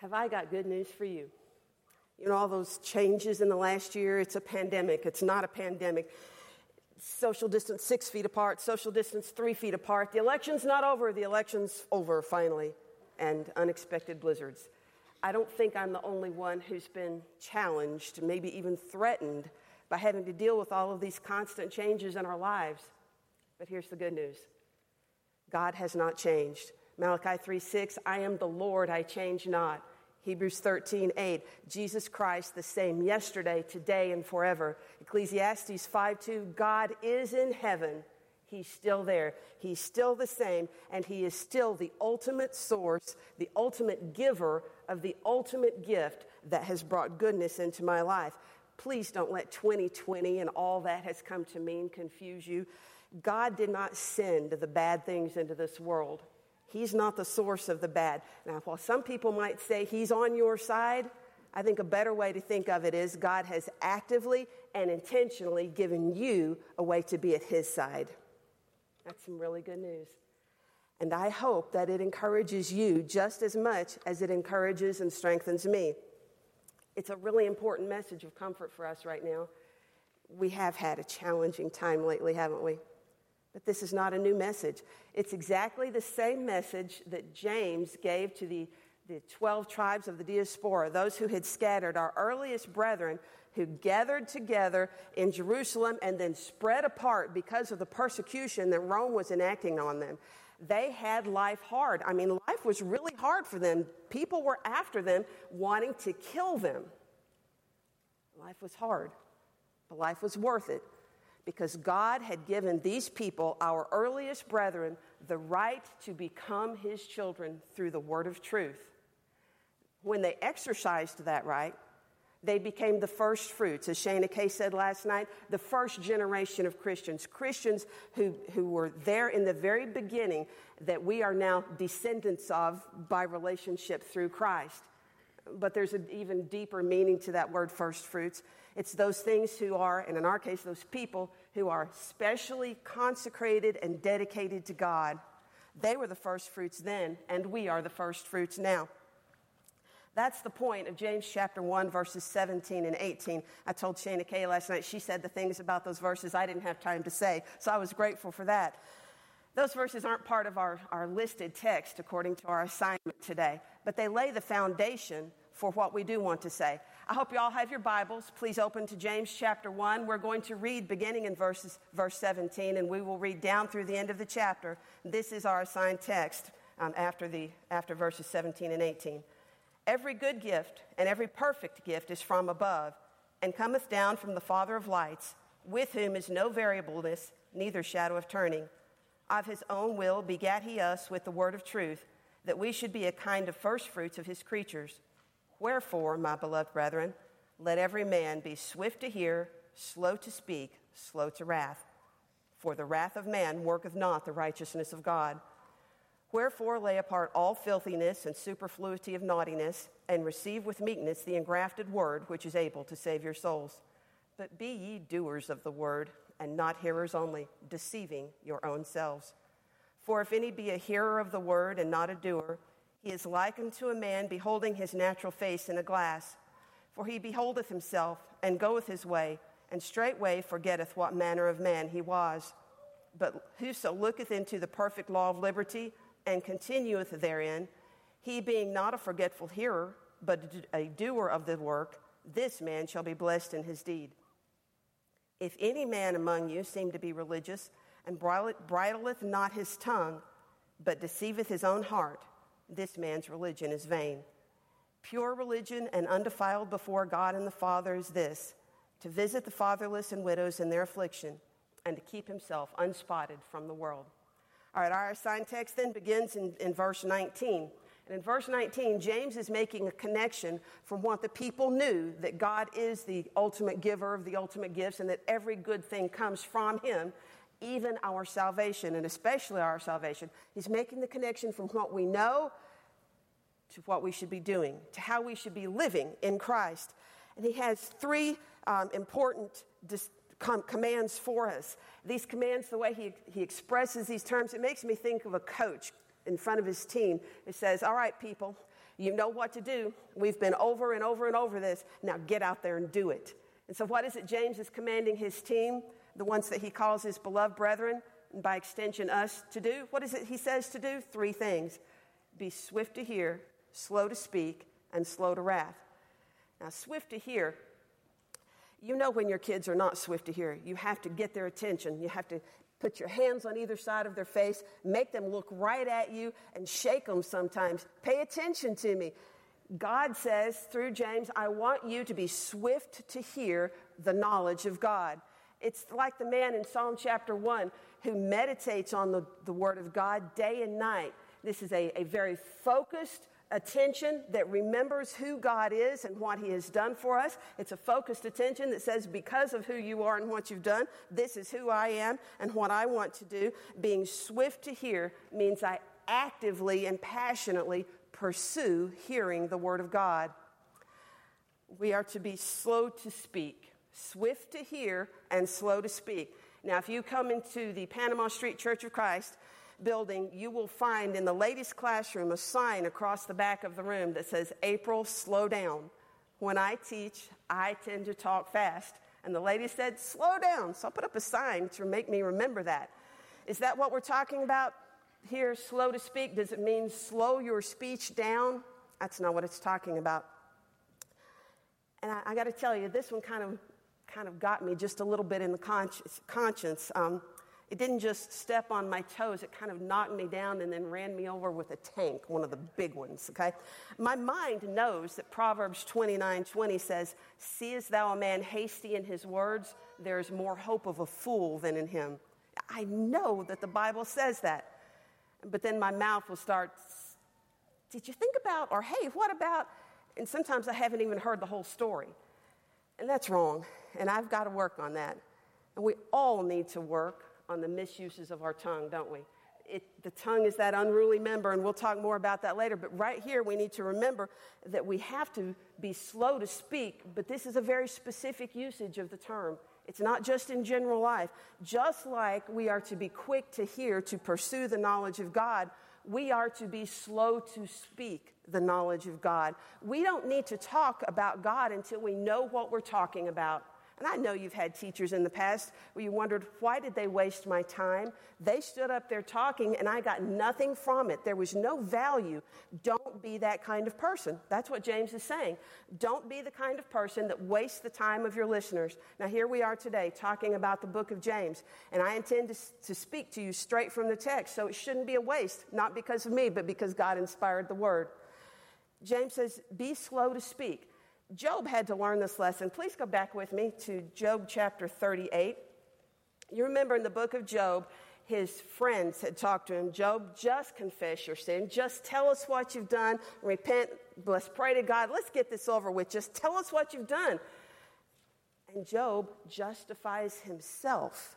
have I got good news for you. You know, all those changes in the last year, it's a pandemic. It's not a pandemic. Social distance six feet apart, social distance three feet apart. The election's not over. The election's over finally, and unexpected blizzards. I don't think I'm the only one who's been challenged, maybe even threatened, by having to deal with all of these constant changes in our lives. But here's the good news God has not changed. Malachi 3 6, I am the Lord, I change not. Hebrews 13, 8, Jesus Christ the same yesterday, today, and forever. Ecclesiastes 5, 2, God is in heaven. He's still there. He's still the same, and He is still the ultimate source, the ultimate giver of the ultimate gift that has brought goodness into my life. Please don't let 2020 and all that has come to mean confuse you. God did not send the bad things into this world. He's not the source of the bad. Now, while some people might say he's on your side, I think a better way to think of it is God has actively and intentionally given you a way to be at his side. That's some really good news. And I hope that it encourages you just as much as it encourages and strengthens me. It's a really important message of comfort for us right now. We have had a challenging time lately, haven't we? But this is not a new message. It's exactly the same message that James gave to the, the 12 tribes of the diaspora, those who had scattered, our earliest brethren who gathered together in Jerusalem and then spread apart because of the persecution that Rome was enacting on them. They had life hard. I mean, life was really hard for them. People were after them, wanting to kill them. Life was hard, but life was worth it because God had given these people, our earliest brethren, the right to become his children through the word of truth. When they exercised that right, they became the first fruits. As Shana Kay said last night, the first generation of Christians, Christians who, who were there in the very beginning that we are now descendants of by relationship through Christ. But there's an even deeper meaning to that word first fruits. It's those things who are, and in our case, those people who are specially consecrated and dedicated to God. They were the first fruits then, and we are the first fruits now. That's the point of James chapter 1, verses 17 and 18. I told Shana Kay last night, she said the things about those verses I didn't have time to say, so I was grateful for that. Those verses aren't part of our, our listed text according to our assignment today, but they lay the foundation for what we do want to say. I hope you all have your Bibles. Please open to James chapter 1. We're going to read beginning in verses, verse 17, and we will read down through the end of the chapter. This is our assigned text um, after, the, after verses 17 and 18. Every good gift and every perfect gift is from above and cometh down from the Father of lights, with whom is no variableness, neither shadow of turning. Of his own will begat he us with the word of truth, that we should be a kind of firstfruits of his creatures. Wherefore, my beloved brethren, let every man be swift to hear, slow to speak, slow to wrath. For the wrath of man worketh not the righteousness of God. Wherefore, lay apart all filthiness and superfluity of naughtiness, and receive with meekness the engrafted word which is able to save your souls. But be ye doers of the word, and not hearers only, deceiving your own selves. For if any be a hearer of the word and not a doer, he is likened unto a man beholding his natural face in a glass. For he beholdeth himself, and goeth his way, and straightway forgetteth what manner of man he was. But whoso looketh into the perfect law of liberty, and continueth therein, he being not a forgetful hearer, but a doer of the work, this man shall be blessed in his deed. If any man among you seem to be religious, and bridleth not his tongue, but deceiveth his own heart, this man's religion is vain. Pure religion and undefiled before God and the Father is this to visit the fatherless and widows in their affliction, and to keep himself unspotted from the world. All right, our assigned text then begins in, in verse 19. And in verse 19, James is making a connection from what the people knew that God is the ultimate giver of the ultimate gifts and that every good thing comes from him even our salvation, and especially our salvation. He's making the connection from what we know to what we should be doing, to how we should be living in Christ. And he has three um, important dis- com- commands for us. These commands, the way he, he expresses these terms, it makes me think of a coach in front of his team. It says, All right, people, You know what to do. We've been over and over and over this. Now get out there and do it. And so, what is it James is commanding his team, the ones that he calls his beloved brethren, and by extension us, to do? What is it he says to do? Three things be swift to hear, slow to speak, and slow to wrath. Now, swift to hear, you know when your kids are not swift to hear. You have to get their attention. You have to put your hands on either side of their face, make them look right at you, and shake them sometimes. Pay attention to me. God says through James, I want you to be swift to hear the knowledge of God. It's like the man in Psalm chapter 1 who meditates on the, the Word of God day and night. This is a, a very focused, attention that remembers who God is and what He has done for us. It's a focused attention that says, because of who you are and what you've done, this is who I am and what I want to do. Being swift to hear means I actively and passionately pursue hearing the Word of God. We are to be slow to speak, swift to hear, and slow to speak. Now, if you come into the Panama Street Church of Christ, building, you will find in the ladies' classroom a sign across the back of the room that says, April, slow down. When I teach, I tend to talk fast. And the lady said, slow down. So I put up a sign to make me remember that. Is that what we're talking about here, slow to speak? Does it mean slow your speech down? That's not what it's talking about. And I, I got to tell you, this one kind of kind of got me just a little bit in the conscience. conscience. Um, it didn't just step on my toes, it kind of knocked me down and then ran me over with a tank, one of the big ones, okay? My mind knows that Proverbs 29 20 says, Seest thou a man hasty in his words? There is more hope of a fool than in him. I know that the Bible says that. But then my mouth will start, Did you think about, or hey, what about? And sometimes I haven't even heard the whole story. And that's wrong. And I've got to work on that. And we all need to work on the misuses of our tongue, don't we? It, the tongue is that unruly member, and we'll talk more about that later. But right here, we need to remember that we have to be slow to speak, but this is a very specific usage of the term. It's not just in general life. Just like we are to be quick to hear, to pursue the knowledge of God, we are to be slow to speak the knowledge of God. We don't need to talk about God until we know what we're talking about. And I know you've had teachers in the past where you wondered, why did they waste my time? They stood up there talking and I got nothing from it. There was no value. Don't be that kind of person. That's what James is saying. Don't be the kind of person that wastes the time of your listeners. Now, here we are today talking about the book of James, and I intend to, to speak to you straight from the text, so it shouldn't be a waste, not because of me, but because God inspired the word. James says, Be slow to speak. Job had to learn this lesson. Please go back with me to Job chapter 38. You remember in the book of Job, his friends had talked to him Job, just confess your sin. Just tell us what you've done. Repent. Let's pray to God. Let's get this over with. Just tell us what you've done. And Job justifies himself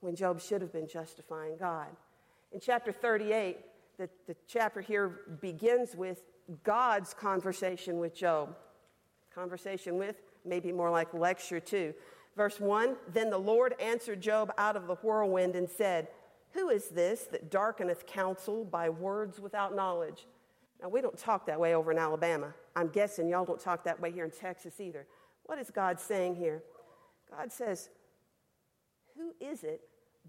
when Job should have been justifying God. In chapter 38, the, the chapter here begins with God's conversation with Job conversation with, maybe more like lecture too. Verse 1 Then the Lord answered Job out of the whirlwind and said, Who is this that darkeneth counsel by words without knowledge? Now, we don't talk that way over in Alabama. I'm guessing y'all don't talk that way here in Texas either. What is God saying here? God says, Who is it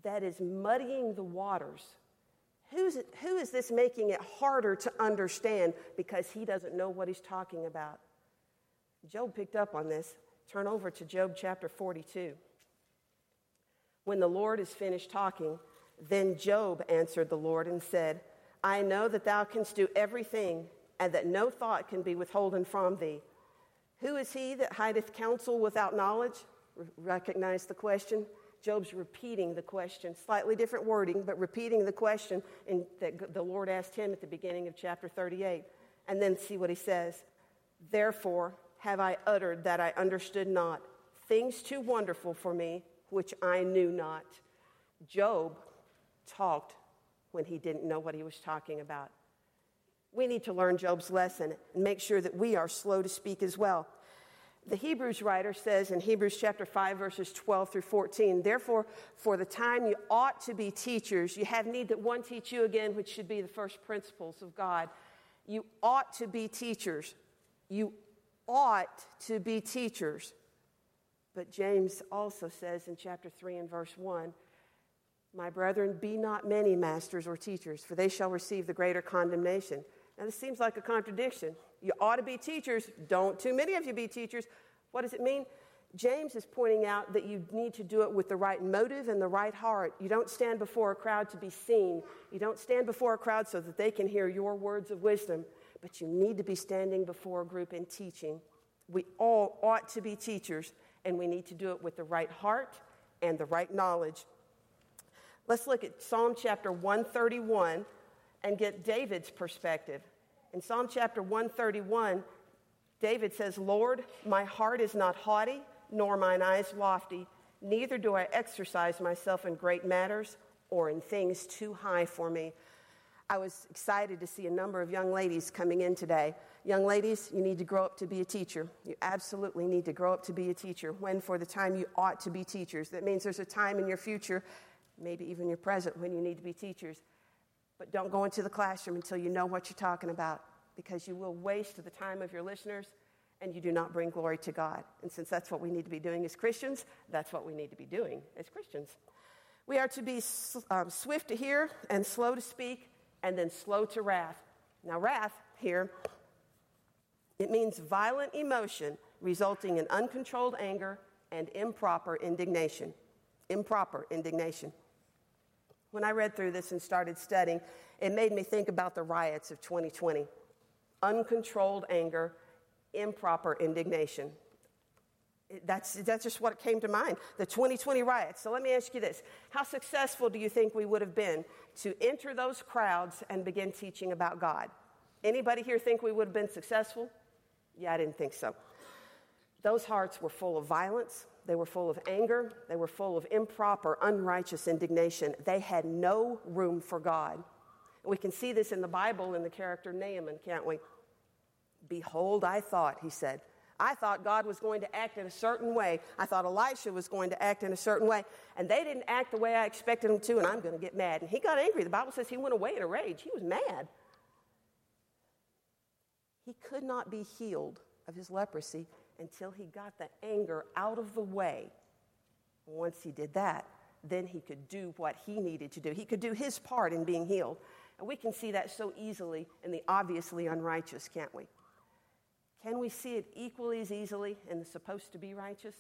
that is muddying the waters? Who's who is this making it harder to understand because he doesn't know what he's talking about? Job picked up on this. Turn over to Job chapter 42. When the Lord is finished talking, then Job answered the Lord and said, I know that thou canst do everything, and that no thought can be withholden from thee. Who is he that hideth counsel without knowledge? Recognize the question. Job's repeating the question, slightly different wording, but repeating the question in, that the Lord asked him at the beginning of chapter 38. And then see what he says. Therefore, have I uttered that I understood not, things too wonderful for me, which I knew not. Job talked when he didn't know what he was talking about. We need to learn Job's lesson and make sure that we are slow to speak as well. The Hebrews writer says in Hebrews chapter 5, verses 12 through 14, Therefore, for the time you ought to be teachers, you have need that one teach you again, which should be the first principles of God You ought to be teachers. You ought to be teachers. But James also says in chapter 3 and verse 1 My brethren, be not many masters or teachers, for they shall receive the greater condemnation. Now, this seems like a contradiction. You ought to be teachers. Don't too many of you be teachers. What does it mean? James is pointing out that you need to do it with the right motive and the right heart. You don't stand before a crowd to be seen. You don't stand before a crowd so that they can hear your words of wisdom, but you need to be standing before a group and teaching. We all ought to be teachers, and we need to do it with the right heart and the right knowledge. Let's look at Psalm chapter 131 and get David's perspective. In Psalm chapter 131, David says, Lord, my heart is not haughty nor mine eyes lofty, neither do I exercise myself in great matters or in things too high for me. I was excited to see a number of young ladies coming in today. Young ladies, you need to grow up to be a teacher. You absolutely need to grow up to be a teacher. When for the time you ought to be teachers. That means there's a time in your future, maybe even your present, when you need to be teachers. But don't go into the classroom until you know what you're talking about because you will waste the time of your listeners and you do not bring glory to God. And since that's what we need to be doing as Christians, that's what we need to be doing as Christians. We are to be um, swift to hear and slow to speak and then slow to wrath. Now, wrath here, it means violent emotion resulting in uncontrolled anger and improper indignation. Improper indignation. When I read through this and started studying, it made me think about the riots of 2020. Uncontrolled anger improper indignation. That's, that's just what came to mind the 2020 riots. So let me ask you this How successful do you think we would have been to enter those crowds and begin teaching about God? Anybody here think we would have been successful? Yeah, I didn't think so. Those hearts were full of violence, they were full of anger, they were full of improper, unrighteous indignation. They had no room for God. We can see this in the Bible in the character Naaman, can't we? Behold, I thought, he said. I thought God was going to act in a certain way. I thought Elisha was going to act in a certain way. And they didn't act the way I expected them to, and I'm going to get mad. And he got angry. The Bible says he went away in a rage. He was mad. He could not be healed of his leprosy until he got the anger out of the way. Once he did that, then he could do what he needed to do. He could do his part in being healed. And we can see that so easily in the obviously unrighteous, can't we? Can we see it equally as easily in the supposed to be righteous?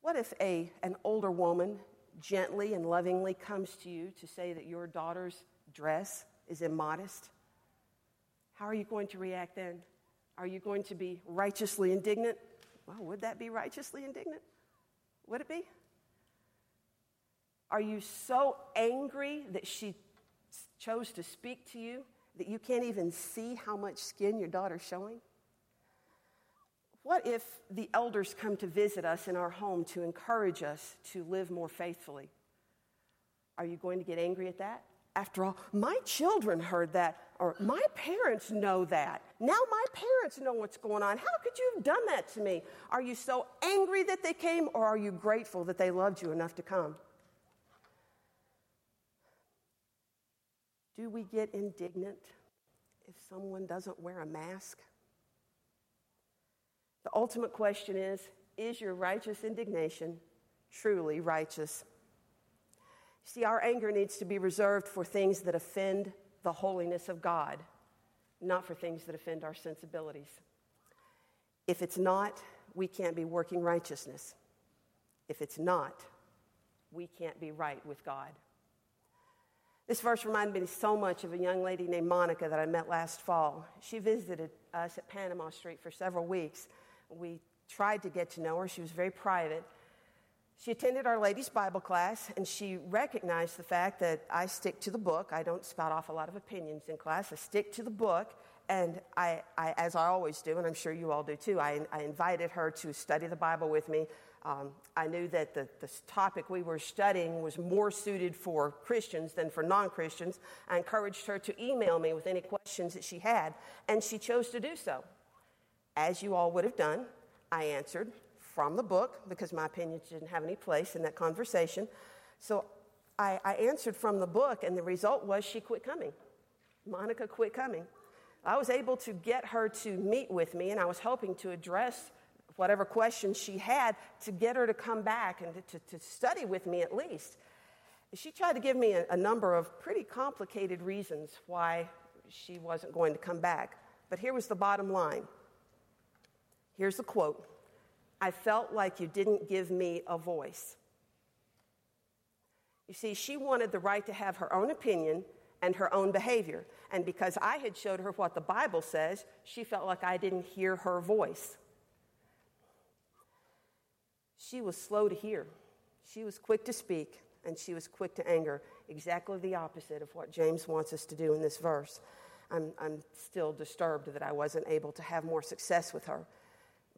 What if a, an older woman gently and lovingly comes to you to say that your daughter's dress is immodest? How are you going to react then? Are you going to be righteously indignant? Well, would that be righteously indignant? Would it be? Are you so angry that she chose to speak to you that you can't even see how much skin your daughter's showing? What if the elders come to visit us in our home to encourage us to live more faithfully? Are you going to get angry at that? After all, my children heard that, or my parents know that. Now my parents know what's going on. How could you have done that to me? Are you so angry that they came, or are you grateful that they loved you enough to come? Do we get indignant if someone doesn't wear a mask? The ultimate question is Is your righteous indignation truly righteous? See, our anger needs to be reserved for things that offend the holiness of God, not for things that offend our sensibilities. If it's not, we can't be working righteousness. If it's not, we can't be right with God. This verse reminded me so much of a young lady named Monica that I met last fall. She visited us at Panama Street for several weeks. We tried to get to know her, she was very private. She attended Our Lady's Bible class, and she recognized the fact that I stick to the book. I don't spout off a lot of opinions in class. I stick to the book, and I, I as I always do, and I'm sure you all do too, I, I invited her to study the Bible with me um, I knew that the, the topic we were studying was more suited for Christians than for non Christians. I encouraged her to email me with any questions that she had, and she chose to do so. As you all would have done, I answered from the book because my opinions didn't have any place in that conversation. So I, I answered from the book, and the result was she quit coming. Monica quit coming. I was able to get her to meet with me, and I was hoping to address whatever questions she had to get her to come back and to, to, study with me at least. She tried to give me a, a number of pretty complicated reasons why she wasn't going to come back. But here was the bottom line. Here's the quote I felt like you didn't give me a voice. You see, she wanted the right to have her own opinion and her own behavior. And because I had showed her what the Bible says, she felt like I didn't hear her voice. She was slow to hear, she was quick to speak, and she was quick to anger. Exactly the opposite of what James wants us to do in this verse. I'm, I'm still disturbed that I wasn't able to have more success with her.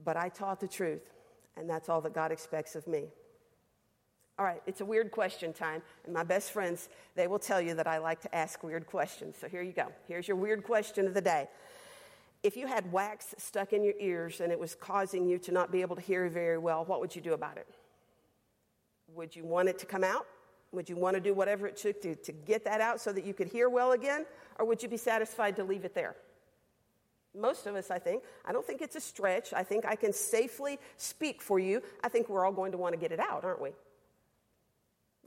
But I taught the truth, and that's all that God expects of me. All right, it's a weird question time, and my best friends, they will tell you that I like to ask weird questions. So here you go. Here's your weird question of the day. If you had wax stuck in your ears and it was causing you to not be able to hear very well, what would you do about it? Would you want it to come out? Would you want to do whatever it took to, to get that out so that you could hear well again? Or would you be satisfied to leave it there? Most of us, I think. I don't think it's a stretch. I think I can safely speak for you. I think we're all going to want to get it out, aren't we?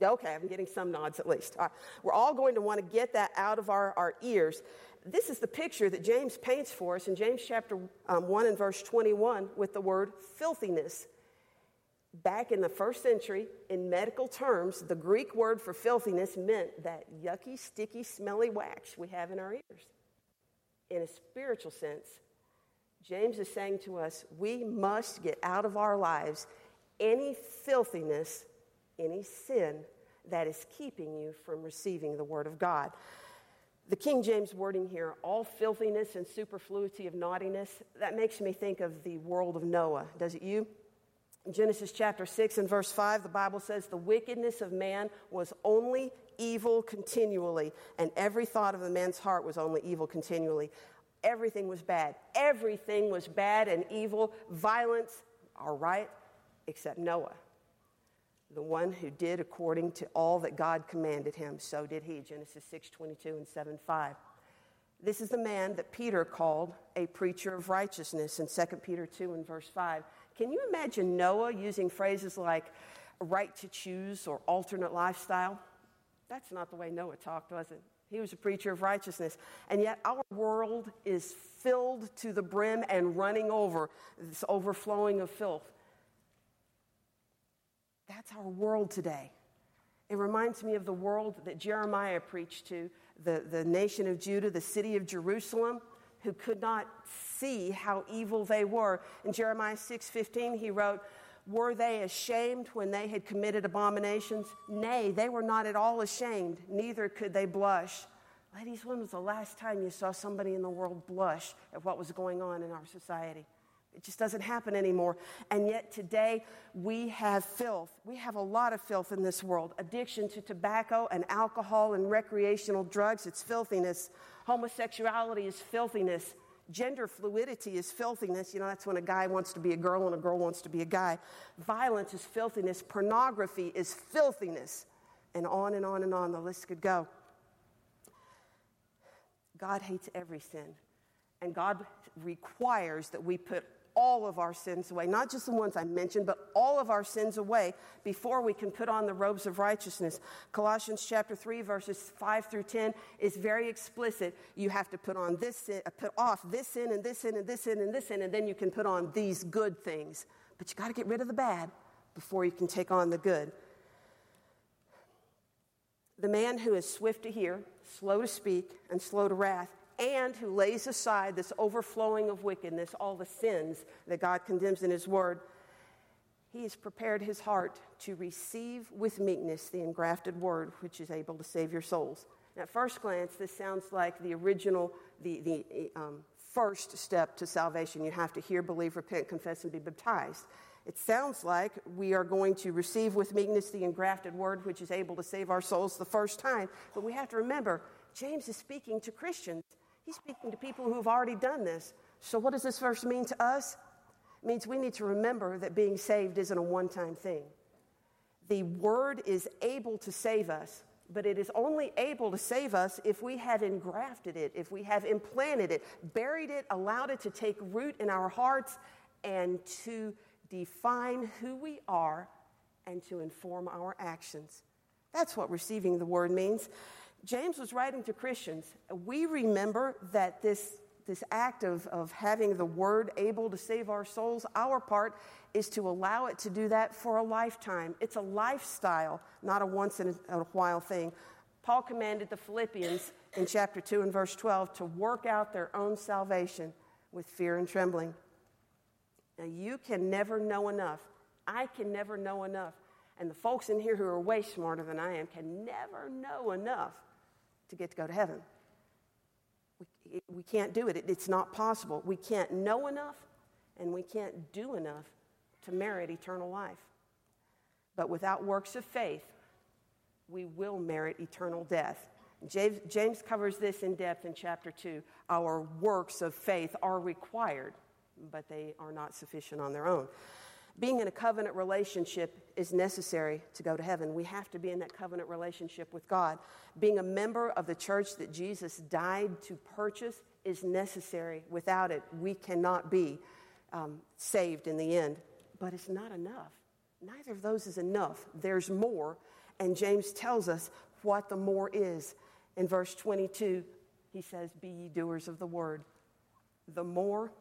Okay, I'm getting some nods at least. All right. We're all going to want to get that out of our, our ears. This is the picture that James paints for us in James chapter um, 1 and verse 21 with the word filthiness. Back in the first century, in medical terms, the Greek word for filthiness meant that yucky, sticky, smelly wax we have in our ears. In a spiritual sense, James is saying to us, we must get out of our lives any filthiness any sin that is keeping you from receiving the Word of God. The King James wording here, all filthiness and superfluity of naughtiness, that makes me think of the world of Noah. Does it you? In Genesis chapter 6 and verse 5, the Bible says, The wickedness of man was only evil continually, and every thought of the man's heart was only evil continually. Everything was bad. Everything was bad and evil. Violence, all right, except Noah the one who did according to all that God commanded him, so did he. Genesis 6 22 and 7 5. This is the man that Peter called a preacher of righteousness in 2 Peter 2 and verse 5. Can you imagine Noah using phrases like right to choose or alternate lifestyle? That's not the way Noah talked, was it? He was a preacher of righteousness. And yet our world is filled to the brim and running over, this overflowing of filth. That's our world today. It reminds me of the world that Jeremiah preached to, the, the nation of Judah, the city of Jerusalem, who could not see how evil they were. In Jeremiah 6:15, he wrote, Were they ashamed when they had committed abominations? Nay, they were not at all ashamed, neither could they blush. Ladies, when was the last time you saw somebody in the world blush at what was going on in our society? It just doesn't happen anymore. And yet today we have filth. We have a lot of filth in this world addiction to tobacco and alcohol and recreational drugs. It's filthiness. Homosexuality is filthiness. Gender fluidity is filthiness. You know, that's when a guy wants to be a girl and a girl wants to be a guy. Violence is filthiness. Pornography is filthiness. And on and on and on the list could go. God hates every sin. And God requires that we put all of our sins away, not just the ones I mentioned, but all of our sins away before we can put on the robes of righteousness. Colossians chapter 3 verses 5 through 10 is very explicit. You have to put on this sin, uh, put off this sin and this sin and this sin and this sin and then you can put on these good things. But you got to get rid of the bad before you can take on the good. The man who is swift to hear, slow to speak, and slow to wrath and who lays aside this overflowing of wickedness, all the sins that God condemns in His Word, he has prepared his heart to receive with meekness the engrafted Word which is able to save your souls. Now, at first glance, this sounds like the original, the, the um, first step to salvation. You have to hear, believe, repent, confess, and be baptized. It sounds like we are going to receive with meekness the engrafted word which is able to save our souls the first time. But we have to remember, James is speaking to Christians. He's speaking to people who have already done this. So, what does this verse mean to us? It means we need to remember that being saved isn't a one time thing. The word is able to save us, but it is only able to save us if we have engrafted it, if we have implanted it, buried it, allowed it to take root in our hearts, and to define who we are and to inform our actions. That's what receiving the word means. James was writing to Christians. We remember that this, this act of, of having the word able to save our souls, our part is to allow it to do that for a lifetime. It's a lifestyle, not a once in a while thing. Paul commanded the Philippians in chapter 2 and verse 12 to work out their own salvation with fear and trembling. Now, you can never know enough. I can never know enough. And the folks in here who are way smarter than I am can never know enough to get to go to heaven. We, we can't do it. It's not possible. We can't know enough and we can't do enough to merit eternal life. But without works of faith, we will merit eternal death. James, James covers this in depth in chapter 2. Our works of faith are required, but they are not sufficient on their own. Being in a covenant relationship is necessary to go to heaven. We have to be in that covenant relationship with God. Being a member of the church that Jesus died to purchase is necessary. Without it, we cannot be um, saved in the end. But it's not enough. Neither of those is enough. There's more. And James tells us what the more is. In verse 22, he says, Be ye doers of the word. The more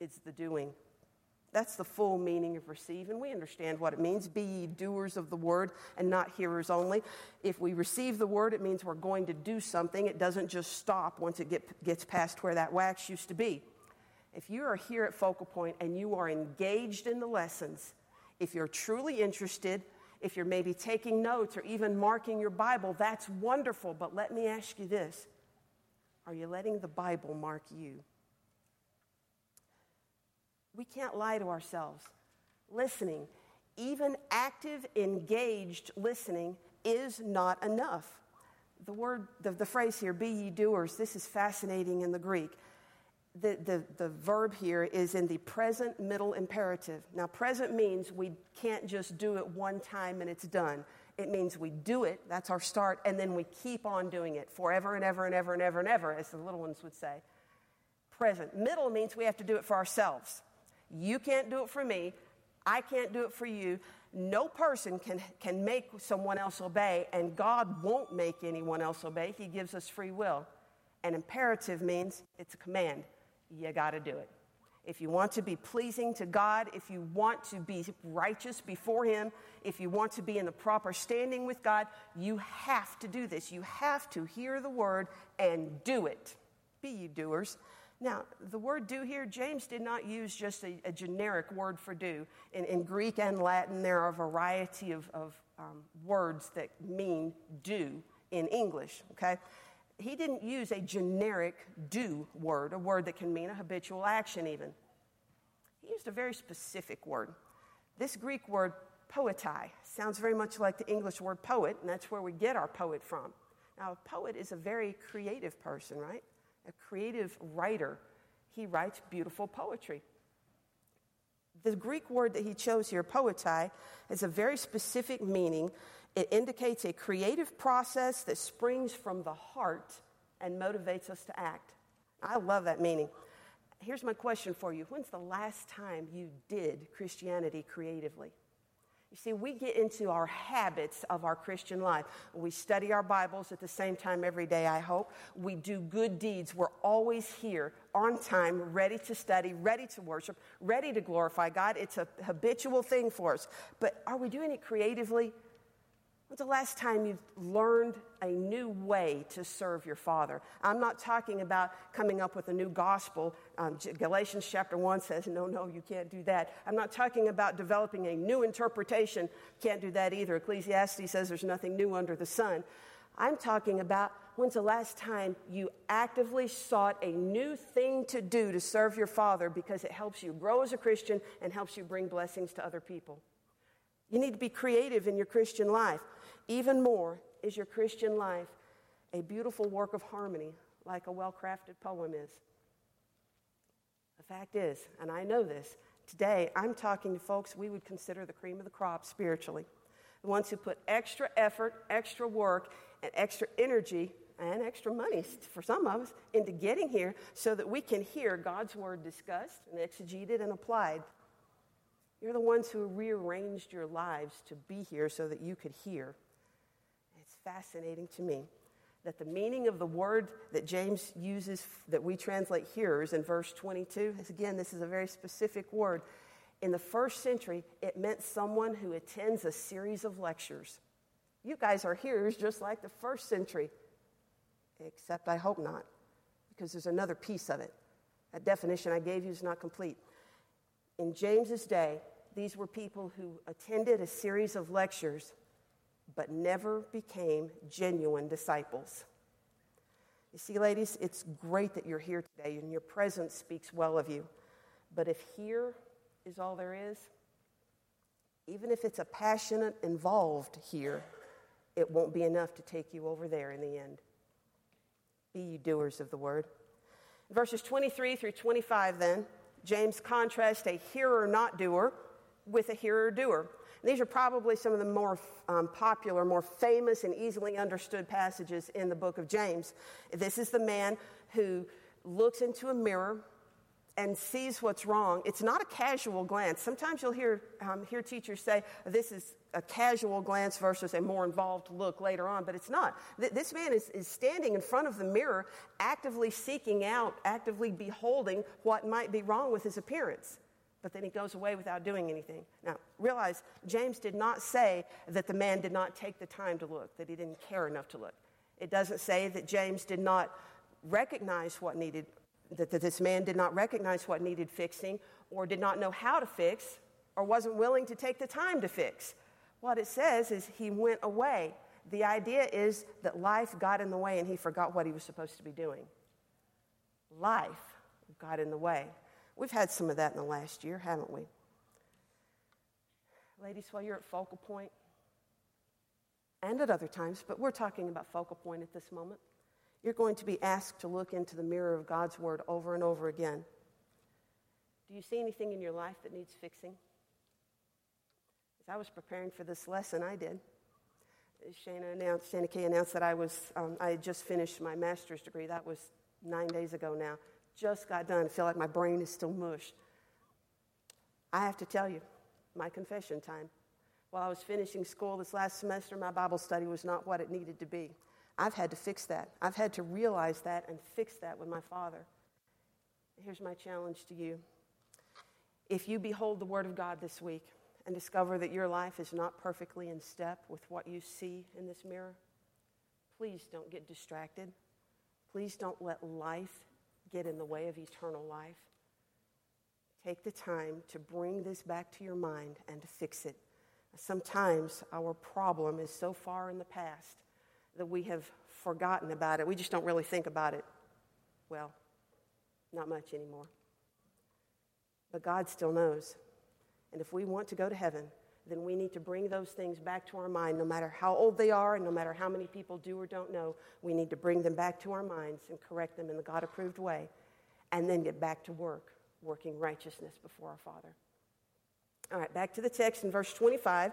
is the doing. That's the full meaning of receive, and we understand what it means. Be ye doers of the word and not hearers only. If we receive the word, it means we're going to do something. It doesn't just stop once it get, gets past where that wax used to be. If you are here at Focal Point and you are engaged in the lessons, if you're truly interested, if you're maybe taking notes or even marking your Bible, that's wonderful. But let me ask you this Are you letting the Bible mark you? We can't lie to ourselves. Listening, even active, engaged listening, is not enough. The word, the, the phrase here, be ye doers, this is fascinating in the Greek. The, the, the verb here is in the present middle imperative. Now, present means we can't just do it one time and it's done. It means we do it, that's our start, and then we keep on doing it forever and ever and ever and ever and ever, as the little ones would say. Present. Middle means we have to do it for ourselves. You can't do it for me. I can't do it for you. No person can, can make someone else obey, and God won't make anyone else obey. He gives us free will. An imperative means it's a command. You got to do it. If you want to be pleasing to God, if you want to be righteous before Him, if you want to be in the proper standing with God, you have to do this. You have to hear the word and do it. Be you doers. Now, the word do here, James did not use just a, a generic word for do. In, in, Greek and Latin, there are a variety of, of um, words that mean do in English, okay? He didn't use a generic do word, a word that can mean a habitual action even. He used a very specific word. This Greek word, poetai, sounds very much like the English word poet, and that's where we get our poet from. Now, a poet is a very creative person, right? A creative writer. He writes beautiful poetry. The Greek word that he chose here, poetai, has a very specific meaning. It indicates a creative process that springs from the heart and motivates us to act. I love that meaning. Here's my question for you When's the last time you did Christianity creatively? You see, we get into our habits of our Christian life. We study our Bibles at the same time every day, I hope. We do good deeds. We're always here, on time, ready to study, ready to worship, ready to glorify God. It's a habitual thing for us. But are we doing it creatively? When's the last time you've learned a new way to serve your Father? I'm not talking about coming up with a new gospel. Um, Galatians chapter 1 says, no, no, you can't do that. I'm not talking about developing a new interpretation. Can't do that either. Ecclesiastes says there's nothing new under the sun. I'm talking about when's the last time you actively sought a new thing to do to serve your Father because it helps you grow as a Christian and helps you bring blessings to other people? You need to be creative in your Christian life. Even more is your Christian life a beautiful work of harmony, like a well crafted poem is. The fact is, and I know this, today I'm talking to folks we would consider the cream of the crop spiritually. The ones who put extra effort, extra work and extra energy and extra money for some of us into getting here so that we can hear God's word discussed and exegeted and applied. You're the ones who rearranged your lives to be here so that you could hear. Fascinating to me that the meaning of the word that James uses that we translate hearers in verse 22 is again, this is a very specific word. In the first century, it meant someone who attends a series of lectures. You guys are hearers just like the first century except I hope not, because there's another piece of it. That definition I gave you is not complete. In James's day, these were people who attended a series of lectures but never became genuine disciples. You see, ladies, it's great that you're here today and your presence speaks well of you. But if here is all there is, even if it's a passionate, involved here, it won't be enough to take you over there in the end. Be ye doers of the word. Verses 23 through 25, then, James contrasts a hearer not doer with a hearer doer. These are probably some of the more um, popular, more famous, and easily understood passages in the book of James. This is the man who looks into a mirror and sees what's wrong. It's not a casual glance. Sometimes you'll hear, um, hear teachers say, this is a casual glance versus a more involved look later on, but it's not. Th- this man is, is standing in front of the mirror, actively seeking out, actively beholding what might be wrong with his appearance. But then he goes away without doing anything. Now, realize James did not say that the man did not take the time to look, that he didn't care enough to look. It doesn't say that James did not recognize what needed that, that this man did not recognize what needed fixing or did not know how to fix or wasn't willing to take the time to fix. What it says is he went away. The idea is that life got in the way and he forgot what he was supposed to be doing. Life got in the way. We've had some of that in the last year, haven't we? Ladies, while you're at focal point, and at other times, but we're talking about focal point at this moment you're going to be asked to look into the mirror of God's Word over and over again. Do you see anything in your life that needs fixing? As I was preparing for this lesson, I did. Shana announced, Shana Kay announced that I was, um, I had just finished my master's degree. That was nine days ago now. Just got done. I feel like my brain is still mush. I have to tell you, my confession time. While I was finishing school this last semester, my Bible study was not what it needed to be. I've had to fix that. I've had to realize that and fix that with my Father. Here's my challenge to you. If you behold the Word of God this week and discover that your life is not perfectly in step with what you see in this mirror, please don't get distracted. Please don't let life get in the way of eternal life. Take the time to bring this back to your mind and to fix it. Sometimes our problem is so far in the past that we have forgotten about it. We just don't really think about it. Well, not much anymore. But God still knows. And if we want to go to heaven, then we need to bring those things back to our mind, no matter how old they are and no matter how many people do or don't know. We need to bring them back to our minds and correct them in the God approved way, and then get back to work, working righteousness before our Father. All right, back to the text in verse 25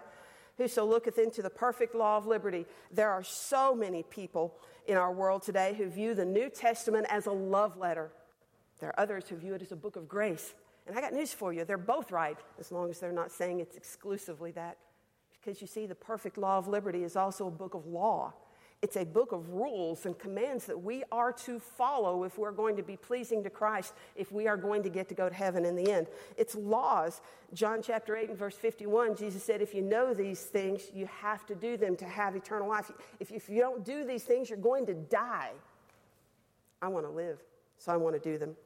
whoso looketh into the perfect law of liberty. There are so many people in our world today who view the New Testament as a love letter. There are others who view it as a book of grace. And I got news for you. They're both right, as long as they're not saying it's exclusively that. Because you see, the perfect law of liberty is also a book of law. It's a book of rules and commands that we are to follow if we're going to be pleasing to Christ, if we are going to get to go to heaven in the end. It's laws. John chapter 8 and verse 51, Jesus said, If you know these things, you have to do them to have eternal life. If, if you don't do these things, you're going to die. I want to live, so I want to do them.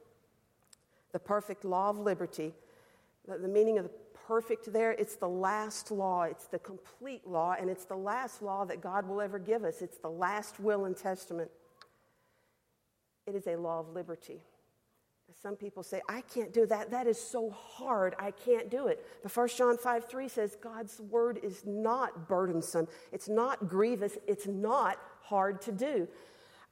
The perfect law of liberty, the, meaning of the perfect there. It's the last law, it's the complete law, and it's the last law that God will ever give us. It's the last will and testament. It is a law of liberty. Some people say, I can't do that. That is so hard. I can't do it. But 1 John 5 3 says, God's word is not burdensome. It's not grievous. It's not hard to do.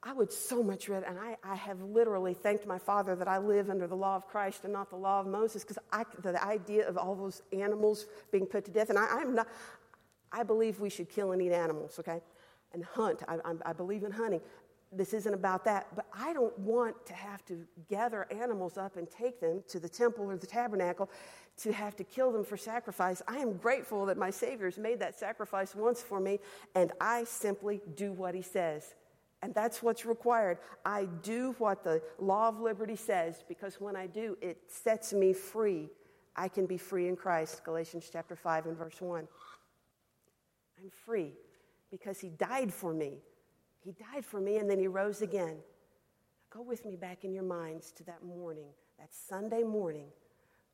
I would so much rather, and I, I have literally thanked my father that I live under the law of Christ and not the law of Moses, because the idea of all those animals being put to death, and I, I'm not, I believe we should kill and eat animals, okay? and hunt. I, I, I believe in hunting. This isn't about that, but I don't want to have to gather animals up and take them to the temple or the tabernacle to have to kill them for sacrifice. I am grateful that my Savior's made that sacrifice once for me, and I simply do what He says. And that's what's required. I do what the law of liberty says because when I do, it sets me free. I can be free in Christ. Galatians chapter 5 and verse 1. I'm free because he died for me. He died for me and then he rose again. Go with me back in your minds to that morning, that Sunday morning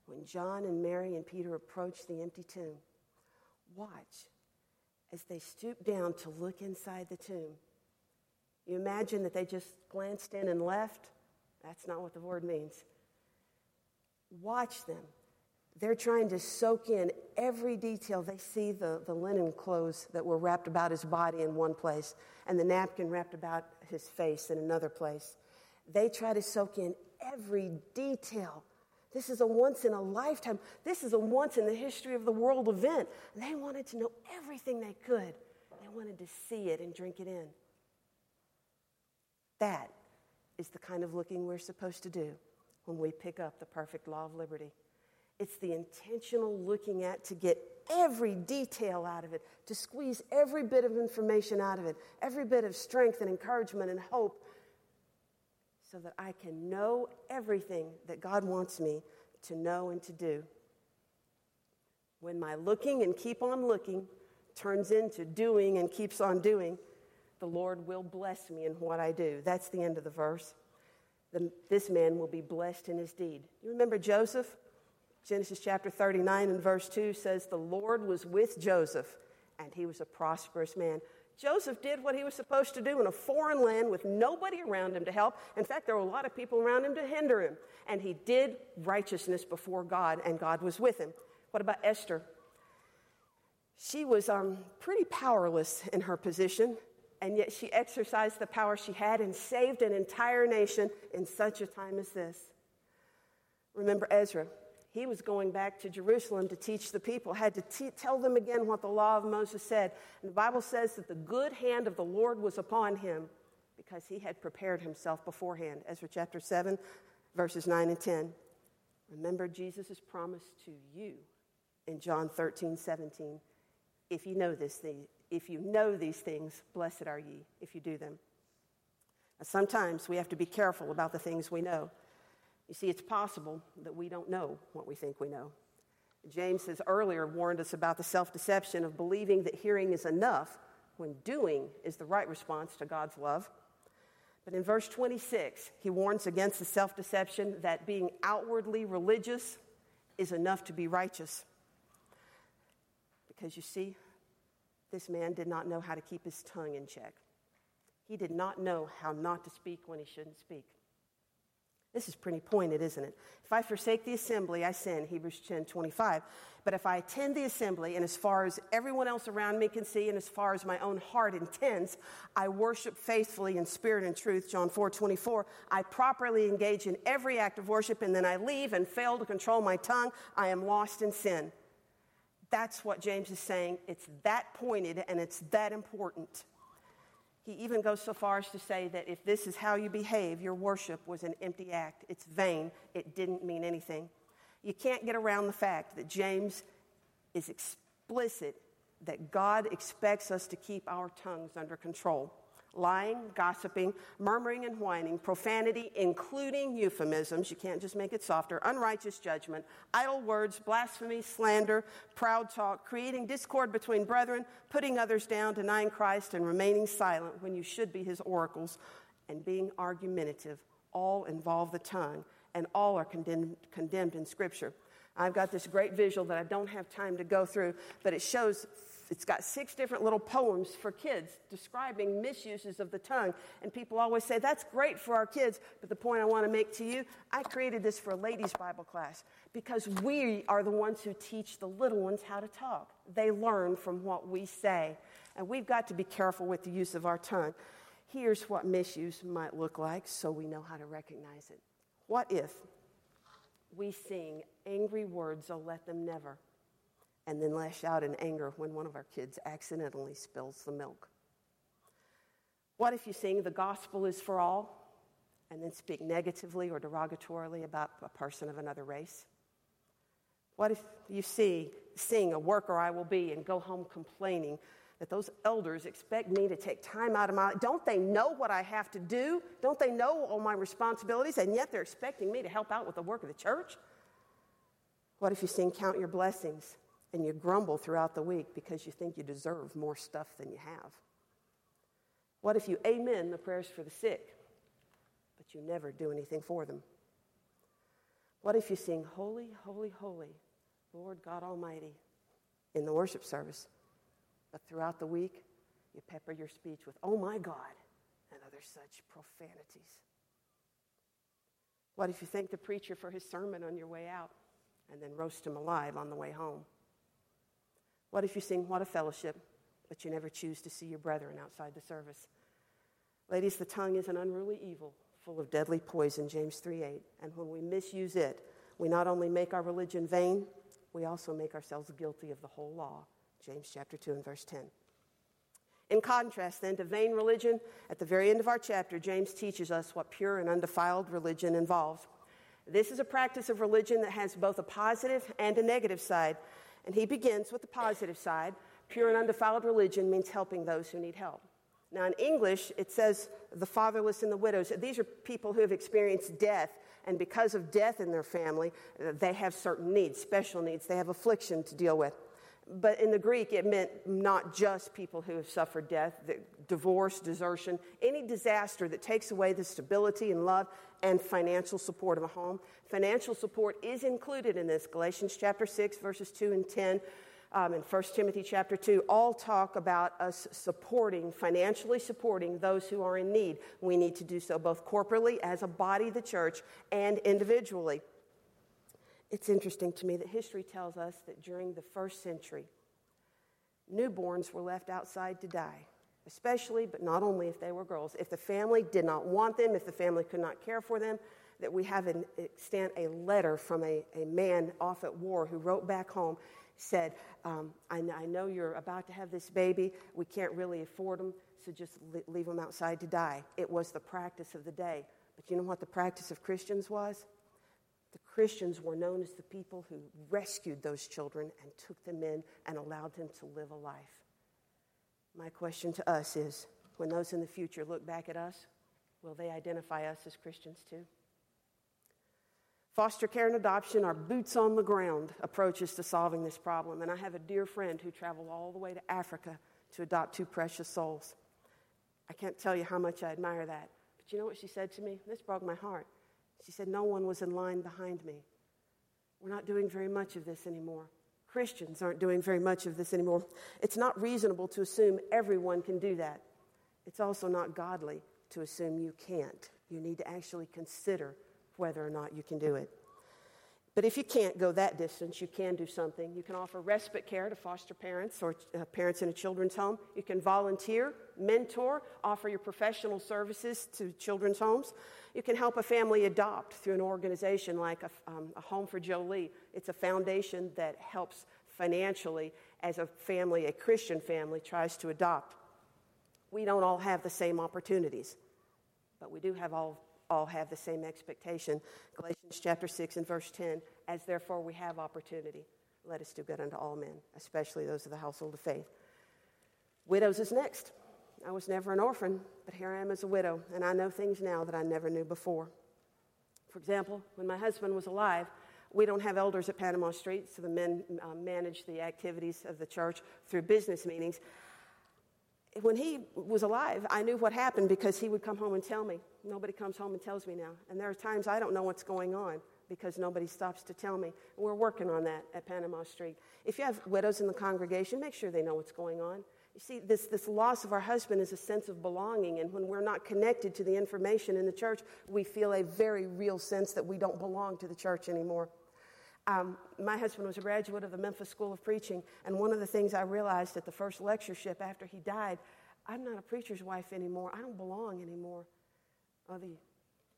when John and Mary and Peter approached the empty tomb. Watch as they stooped down to look inside the tomb. You imagine that they just glanced in and left? That's not what the word means. Watch them. They're trying to soak in every detail. They see the, the linen clothes that were wrapped about his body in one place and the napkin wrapped about his face in another place. They try to soak in every detail. This is a once in a lifetime, this is a once in the history of the world event. They wanted to know everything they could. They wanted to see it and drink it in. That is the kind of looking we're supposed to do when we pick up the perfect law of liberty. It's the intentional looking at to get every detail out of it, to squeeze every bit of information out of it, every bit of strength and encouragement and hope, so that I can know everything that God wants me to know and to do. When my looking and keep on looking turns into doing and keeps on doing, the Lord will bless me in what I do. That's the end of the verse. The, this man will be blessed in his deed. You remember Joseph? Genesis chapter 39 and verse 2 says, The Lord was with Joseph, and he was a prosperous man. Joseph did what he was supposed to do in a foreign land with nobody around him to help. In fact, there were a lot of people around him to hinder him. And he did righteousness before God, and God was with him. What about Esther? She was um, pretty powerless in her position and yet she exercised the power she had and saved an entire nation in such a time as this. Remember Ezra. He was going back to Jerusalem to teach the people, had to tell them again what the law of Moses said. And the Bible says that the good hand of the Lord was upon him because he had prepared himself beforehand. Ezra chapter 7, verses 9 and 10. Remember Jesus' promise to you in John 13, 17. If you know this thing, if you know these things, blessed are ye if you do them. Now, sometimes we have to be careful about the things we know. You see, it's possible that we don't know what we think we know. James has earlier warned us about the self deception of believing that hearing is enough when doing is the right response to God's love. But in verse 26, he warns against the self deception that being outwardly religious is enough to be righteous. Because you see, this man did not know how to keep his tongue in check. He did not know how not to speak when he shouldn't speak. This is pretty pointed, isn't it? If I forsake the assembly, I sin, Hebrews 10 25. But if I attend the assembly, and as far as everyone else around me can see, and as far as my own heart intends, I worship faithfully in spirit and truth, John 4 24. I properly engage in every act of worship, and then I leave and fail to control my tongue, I am lost in sin. That's what James is saying. It's that pointed and it's that important. He even goes so far as to say that if this is how you behave, your worship was an empty act. It's vain. It didn't mean anything. You can't get around the fact that James is explicit that God expects us to keep our tongues under control lying, gossiping, murmuring and whining, profanity, including euphemisms, you can't just make it softer, unrighteous judgment, idle words, blasphemy, slander, proud talk, creating discord between brethren, putting others down, denying Christ, and remaining silent when you should be his oracles, and being argumentative, all involve the tongue, and all are condemned, condemned in Scripture. I've got this great visual that I don't have time to go through, but it shows it's got six different little poems for kids describing misuses of the tongue. And people always say, that's great for our kids. But the point I want to make to you, I created this for a ladies' Bible class because we are the ones who teach the little ones how to talk. They learn from what we say. And we've got to be careful with the use of our tongue. Here's what misuse might look like so we know how to recognize it. What if we sing angry words, oh, let them never? And then lash out in anger when one of our kids accidentally spills the milk. What if you sing the gospel is for all and then speak negatively or derogatorily about a person of another race? What if you see, sing a worker I will be and go home complaining that those elders expect me to take time out of my life? Don't they know what I have to do? Don't they know all my responsibilities? And yet they're expecting me to help out with the work of the church? What if you sing Count Your Blessings and you grumble throughout the week because you think you deserve more stuff than you have? What if you amen the prayers for the sick, but you never do anything for them? What if you sing Holy, Holy, Holy, Lord God Almighty in the worship service, but throughout the week you pepper your speech with, Oh my God, and other such profanities? What if you thank the preacher for his sermon on your way out and then roast him alive on the way home? What if you sing What a Fellowship, but you never choose to see your brethren outside the service? Ladies, the tongue is an unruly evil full of deadly poison, James 3 8. And when we misuse it, we not only make our religion vain, we also make ourselves guilty of the whole law, James chapter 2 and verse 10. In contrast, then, to vain religion, at the very end of our chapter, James teaches us what pure and undefiled religion involves. This is a practice of religion that has both a positive and a negative side. And he begins with the positive side. Pure and undefiled religion means helping those who need help. Now, in English, it says the fatherless and the widows. These are people who have experienced death, and because of death in their family, they have certain needs, special needs. They have affliction to deal with. But in the Greek, it meant not just people who have suffered death, divorce, desertion, any disaster that takes away the stability and love and financial support of a home. Financial support is included in this. Galatians chapter 6, verses 2 and 10 um, and 1 Timothy chapter 2 all talk about us supporting, financially supporting those who are in need. We need to do so both corporately as a body, the church, and individually. It's interesting to me that history tells us that during the first century, newborns were left outside to die, especially, but not only if they were girls. If the family did not want them, if the family could not care for them, that we have an extant a letter from a, a man off at war who wrote back home said, um, I, I, know you're about to have this baby. We can't really afford them, so just leave them outside to die. It was the practice of the day. But you know what the practice of Christians was? The Christians were known as the people who rescued those children and took them in and allowed them to live a life. My question to us is when those in the future look back at us, will they identify us as Christians too? Foster care and adoption are boots on the ground approaches to solving this problem. And I have a dear friend who traveled all the way to Africa to adopt two precious souls. I can't tell you how much I admire that. But you know what she said to me? This broke my heart. She said, No one was in line behind me. We're not doing very much of this anymore. Christians aren't doing very much of this anymore. It's not reasonable to assume everyone can do that. It's also not godly to assume you can't. You need to actually consider whether or not you can do it. But if you can't go that distance, you can do something. You can offer respite care to foster parents or uh, parents in a children's home. You can volunteer, mentor, offer your professional services to children's homes. You can help a family adopt through an organization like a, um, a Home for Jolie. It's a foundation that helps financially as a family, a Christian family, tries to adopt. We don't all have the same opportunities, but we do have all all have the same expectation. Galatians chapter 6 and verse 10 As therefore we have opportunity, let us do good unto all men, especially those of the household of faith. Widows is next. I was never an orphan, but here I am as a widow, and I know things now that I never knew before. For example, when my husband was alive, we don't have elders at Panama Street, so the men uh, manage the activities of the church through business meetings when he was alive, I knew what happened because he would come home and tell me. Nobody comes home and tells me now. And there are times I don't know what's going on because nobody stops to tell me. We're working on that at Panama Street. If you have widows in the congregation, make sure they know what's going on. You see, this, this loss of our husband is a sense of belonging, and when we're not connected to the information in the church, we feel a very real sense that we don't belong to the church anymore. Um, my husband was a graduate of the Memphis School of Preaching, and one of the things I realized at the first lectureship after he died, I'm not a preacher's wife anymore. I don't belong anymore. The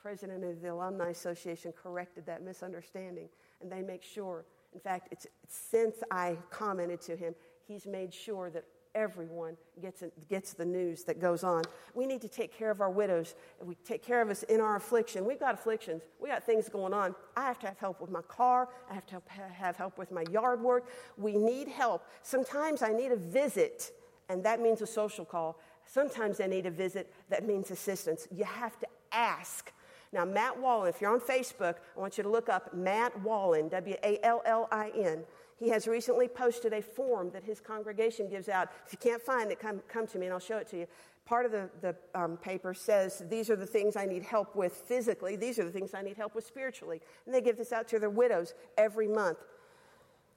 president of the Alumni Association corrected that misunderstanding, and they make sure. In fact, it's, since I commented to him, he's made sure that everyone gets, gets the news that goes on. We need to take care of our widows. We take care of us in our affliction. We've got afflictions. We got things going on. I have to have help with my car. I have to have help with my yard work. We need help. Sometimes I need a visit, and that means a social call. Sometimes I need a visit, that means assistance. You have to ask. Now, Matt Wallin, if you're on Facebook, I want you to look up Matt Wallin, W A L L I N. He has recently posted a form that his congregation gives out. If you can't find it, come, come to me and I'll show it to you. Part of the, the um, paper says, These are the things I need help with physically, these are the things I need help with spiritually. And they give this out to their widows every month.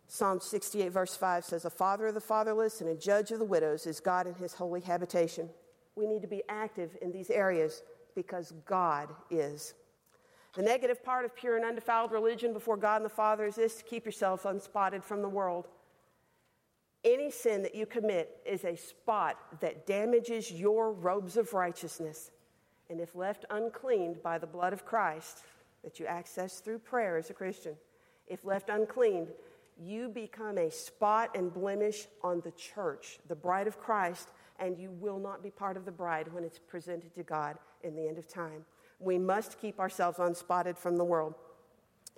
Psalm 68, verse 5 says, A father of the fatherless and a judge of the widows is God in his holy habitation. We need to be active in these areas because God is. The negative part of pure and undefiled religion before God and the Father is this to keep yourselves unspotted from the world. Any sin that you commit is a spot that damages your robes of righteousness. And if left uncleaned by the blood of Christ, that you access through prayer as a Christian, if left uncleaned, you become a spot and blemish on the church, the bride of Christ, and you will not be part of the bride when it's presented to God in the end of time. We must keep ourselves unspotted from the world.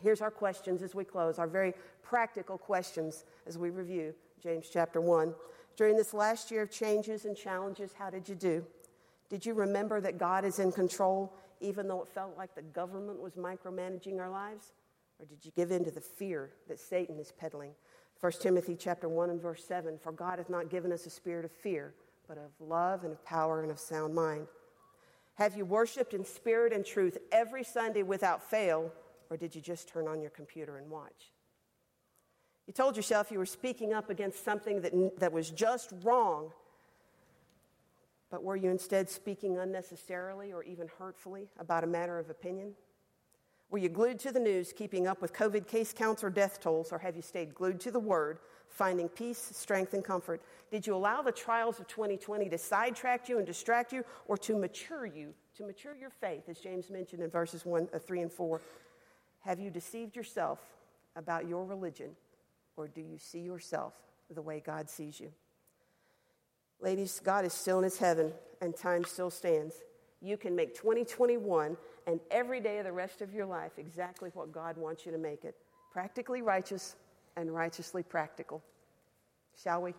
Here's our questions as we close, our very practical questions as we review James chapter 1. During this last year of changes and challenges, how did you do? Did you remember that God is in control, even though it felt like the government was micromanaging our lives? Or did you give in to the fear that Satan is peddling? 1 Timothy chapter 1 and verse 7 For God hath not given us a spirit of fear, but of love and of power and of sound mind. Have you worshiped in spirit and truth every Sunday without fail, or did you just turn on your computer and watch? You told yourself you were speaking up against something that, that was just wrong, but were you instead speaking unnecessarily or even hurtfully about a matter of opinion? Were you glued to the news, keeping up with COVID case counts or death tolls, or have you stayed glued to the Word, finding peace, strength, and comfort? Did you allow the trials of 2020 to sidetrack you and distract you, or to mature you, to mature your faith, as James mentioned in verses one, uh, 3 and 4? Have you deceived yourself about your religion, or do you see yourself the way God sees you? Ladies, God is still in his heaven, and time still stands. You can make 2021 and every day of the rest of your life exactly what God wants you to make it practically righteous and righteously practical. Shall we?